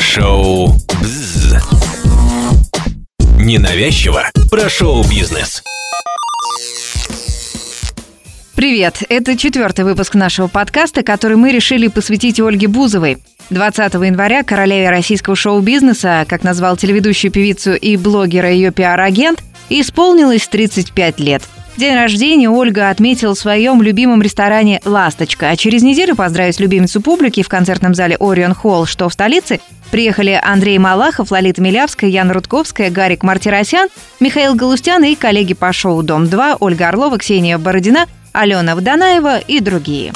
Шоу «Бзз». Ненавязчиво про шоу-бизнес. Привет! Это четвертый выпуск нашего подкаста, который мы решили посвятить Ольге Бузовой. 20 января королеве российского шоу-бизнеса, как назвал телеведущую певицу и блогера ее пиар-агент, исполнилось 35 лет – День рождения Ольга отметила в своем любимом ресторане «Ласточка», а через неделю поздравить любимицу публики в концертном зале «Орион Холл», что в столице, приехали Андрей Малахов, Лолита Милявская, Яна Рудковская, Гарик Мартиросян, Михаил Галустян и коллеги по шоу «Дом-2» Ольга Орлова, Ксения Бородина, Алена Вданаева и другие.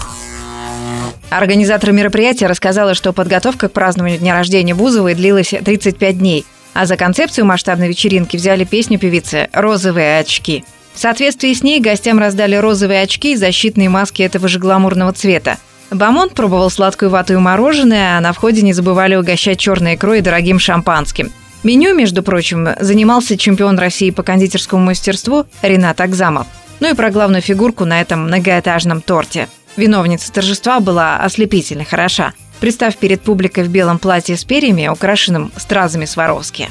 Организатор мероприятия рассказала, что подготовка к празднованию дня рождения Бузовой длилась 35 дней, а за концепцию масштабной вечеринки взяли песню певицы «Розовые очки». В соответствии с ней гостям раздали розовые очки и защитные маски этого же гламурного цвета. Бамонт пробовал сладкую вату и мороженое, а на входе не забывали угощать черной икрой и дорогим шампанским. Меню, между прочим, занимался чемпион России по кондитерскому мастерству Ренат Акзамов. Ну и про главную фигурку на этом многоэтажном торте. Виновница торжества была ослепительно хороша. Представь перед публикой в белом платье с перьями, украшенным стразами Сваровски.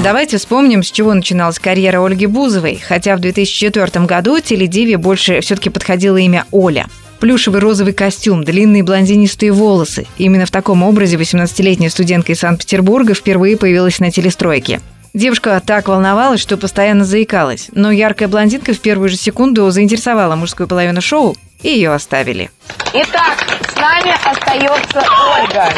Давайте вспомним, с чего начиналась карьера Ольги Бузовой, хотя в 2004 году теледиве больше все-таки подходило имя Оля. Плюшевый розовый костюм, длинные блондинистые волосы. Именно в таком образе 18-летняя студентка из Санкт-Петербурга впервые появилась на телестройке. Девушка так волновалась, что постоянно заикалась, но яркая блондинка в первую же секунду заинтересовала мужскую половину шоу, и ее оставили. Итак, с нами остается Ольга.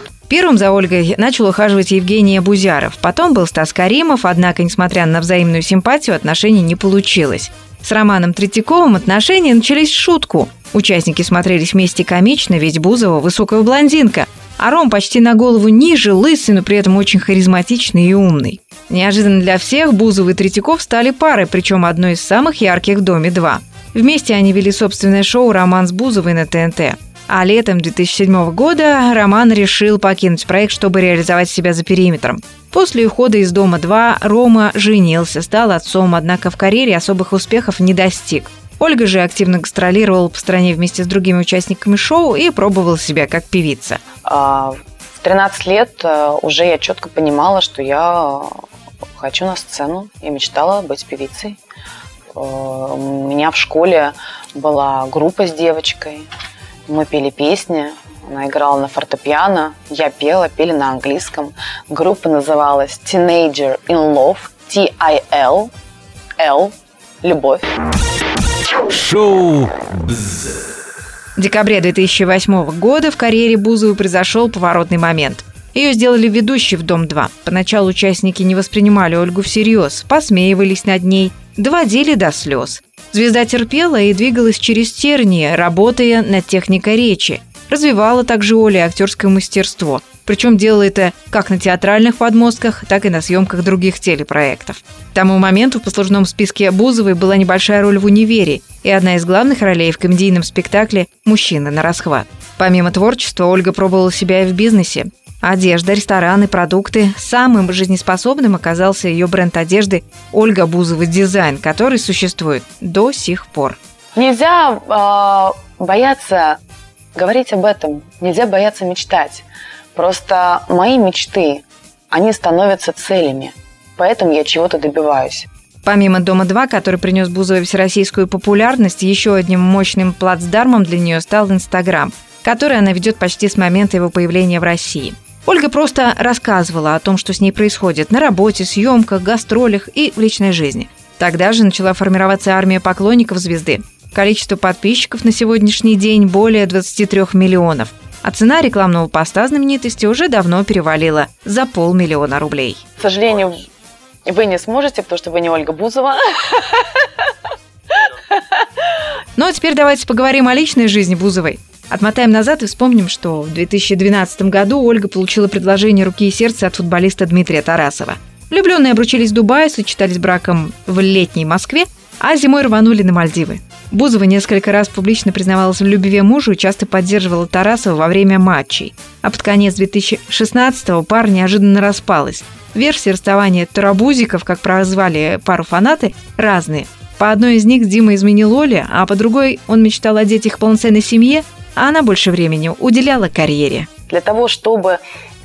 Первым за Ольгой начал ухаживать Евгений Бузяров. Потом был Стас Каримов, однако, несмотря на взаимную симпатию, отношений не получилось. С Романом Третьяковым отношения начались в шутку. Участники смотрелись вместе комично, ведь Бузова – высокая блондинка, а Ром почти на голову ниже, лысый, но при этом очень харизматичный и умный. Неожиданно для всех Бузов и Третьяков стали парой, причем одной из самых ярких в «Доме-2». Вместе они вели собственное шоу «Роман с Бузовой» на ТНТ. А летом 2007 года Роман решил покинуть проект, чтобы реализовать себя за периметром. После ухода из «Дома-2» Рома женился, стал отцом, однако в карьере особых успехов не достиг. Ольга же активно гастролировала по стране вместе с другими участниками шоу и пробовала себя как певица. А, в 13 лет э, уже я четко понимала, что я хочу на сцену. Я мечтала быть певицей. Э, у меня в школе была группа с девочкой. Мы пели песни, она играла на фортепиано, я пела, пели на английском. Группа называлась Teenager in Love, T-I-L, L, любовь. Шоу В декабре 2008 года в карьере Бузовой произошел поворотный момент. Ее сделали ведущей в «Дом-2». Поначалу участники не воспринимали Ольгу всерьез, посмеивались над ней, доводили до слез. Звезда терпела и двигалась через тернии, работая над техникой речи. Развивала также Оля актерское мастерство. Причем делала это как на театральных подмостках, так и на съемках других телепроектов. К тому моменту в послужном списке Бузовой была небольшая роль в «Универе» и одна из главных ролей в комедийном спектакле «Мужчина на расхват». Помимо творчества, Ольга пробовала себя и в бизнесе. Одежда, рестораны, продукты. Самым жизнеспособным оказался ее бренд одежды «Ольга Бузова Дизайн», который существует до сих пор. Нельзя э, бояться говорить об этом, нельзя бояться мечтать. Просто мои мечты, они становятся целями, поэтому я чего-то добиваюсь. Помимо «Дома-2», который принес Бузовой всероссийскую популярность, еще одним мощным плацдармом для нее стал Инстаграм, который она ведет почти с момента его появления в России – Ольга просто рассказывала о том, что с ней происходит на работе, съемках, гастролях и в личной жизни. Тогда же начала формироваться армия поклонников звезды. Количество подписчиков на сегодняшний день более 23 миллионов. А цена рекламного поста знаменитости уже давно перевалила за полмиллиона рублей. К сожалению, вы не сможете, потому что вы не Ольга Бузова. Ну а теперь давайте поговорим о личной жизни Бузовой. Отмотаем назад и вспомним, что в 2012 году Ольга получила предложение руки и сердца от футболиста Дмитрия Тарасова. Влюбленные обручились в Дубае, сочетались браком в летней Москве, а зимой рванули на Мальдивы. Бузова несколько раз публично признавалась в любви мужу и часто поддерживала Тарасова во время матчей. А под конец 2016-го пара неожиданно распалась. Версии расставания тарабузиков, как прозвали пару фанаты, разные. По одной из них Дима изменил Оле, а по другой он мечтал о детях полноценной семье – она больше времени уделяла карьере. Для того, чтобы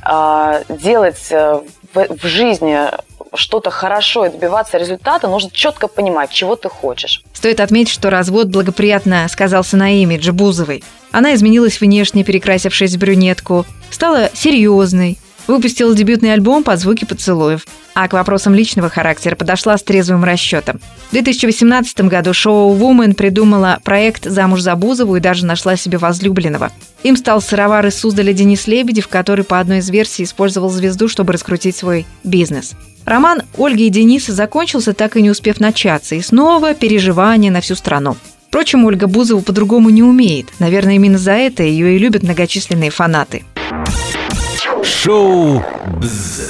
э, делать в, в жизни что-то хорошо и добиваться результата, нужно четко понимать, чего ты хочешь. Стоит отметить, что развод благоприятно сказался на имидже Бузовой. Она изменилась внешне, перекрасившись в брюнетку, стала серьезной, выпустила дебютный альбом под звуки поцелуев, а к вопросам личного характера подошла с трезвым расчетом. В 2018 году шоу «Woman» придумала проект «Замуж за Бузову» и даже нашла себе возлюбленного. Им стал сыровар из Суздаля Денис Лебедев, который по одной из версий использовал звезду, чтобы раскрутить свой бизнес. Роман Ольги и Дениса закончился, так и не успев начаться, и снова переживания на всю страну. Впрочем, Ольга Бузова по-другому не умеет. Наверное, именно за это ее и любят многочисленные фанаты. Шоу «Бзз».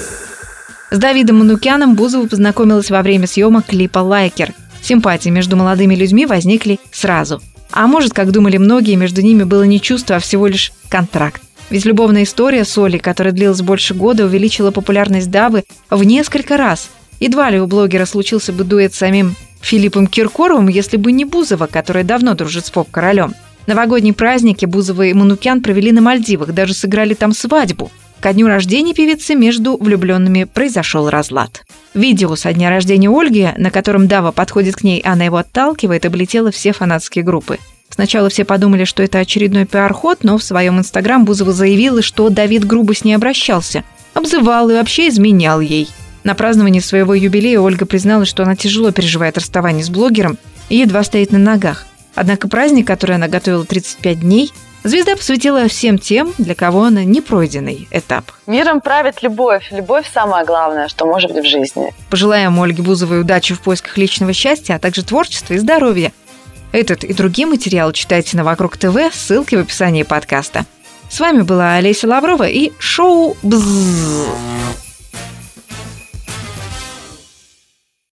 С Давидом Манукяном Бузова познакомилась во время съемок клипа «Лайкер». Симпатии между молодыми людьми возникли сразу. А может, как думали многие, между ними было не чувство, а всего лишь контракт. Ведь любовная история с Олей, которая длилась больше года, увеличила популярность Давы в несколько раз. Едва ли у блогера случился бы дуэт с самим Филиппом Киркоровым, если бы не Бузова, которая давно дружит с поп-королем. Новогодние праздники Бузова и Манукян провели на Мальдивах, даже сыграли там свадьбу. Ко дню рождения певицы между влюбленными произошел разлад. Видео со дня рождения Ольги, на котором Дава подходит к ней, а она его отталкивает, облетело все фанатские группы. Сначала все подумали, что это очередной пиар-ход, но в своем инстаграм Бузова заявила, что Давид грубо с ней обращался, обзывал и вообще изменял ей. На праздновании своего юбилея Ольга призналась, что она тяжело переживает расставание с блогером и едва стоит на ногах. Однако праздник, который она готовила 35 дней, звезда посвятила всем тем, для кого она не пройденный этап. Миром правит любовь. Любовь самое главное, что может быть в жизни. Пожелаем Ольге Бузовой удачи в поисках личного счастья, а также творчества и здоровья. Этот и другие материалы читайте на Вокруг ТВ, ссылки в описании подкаста. С вами была Олеся Лаврова и шоу «Бззз».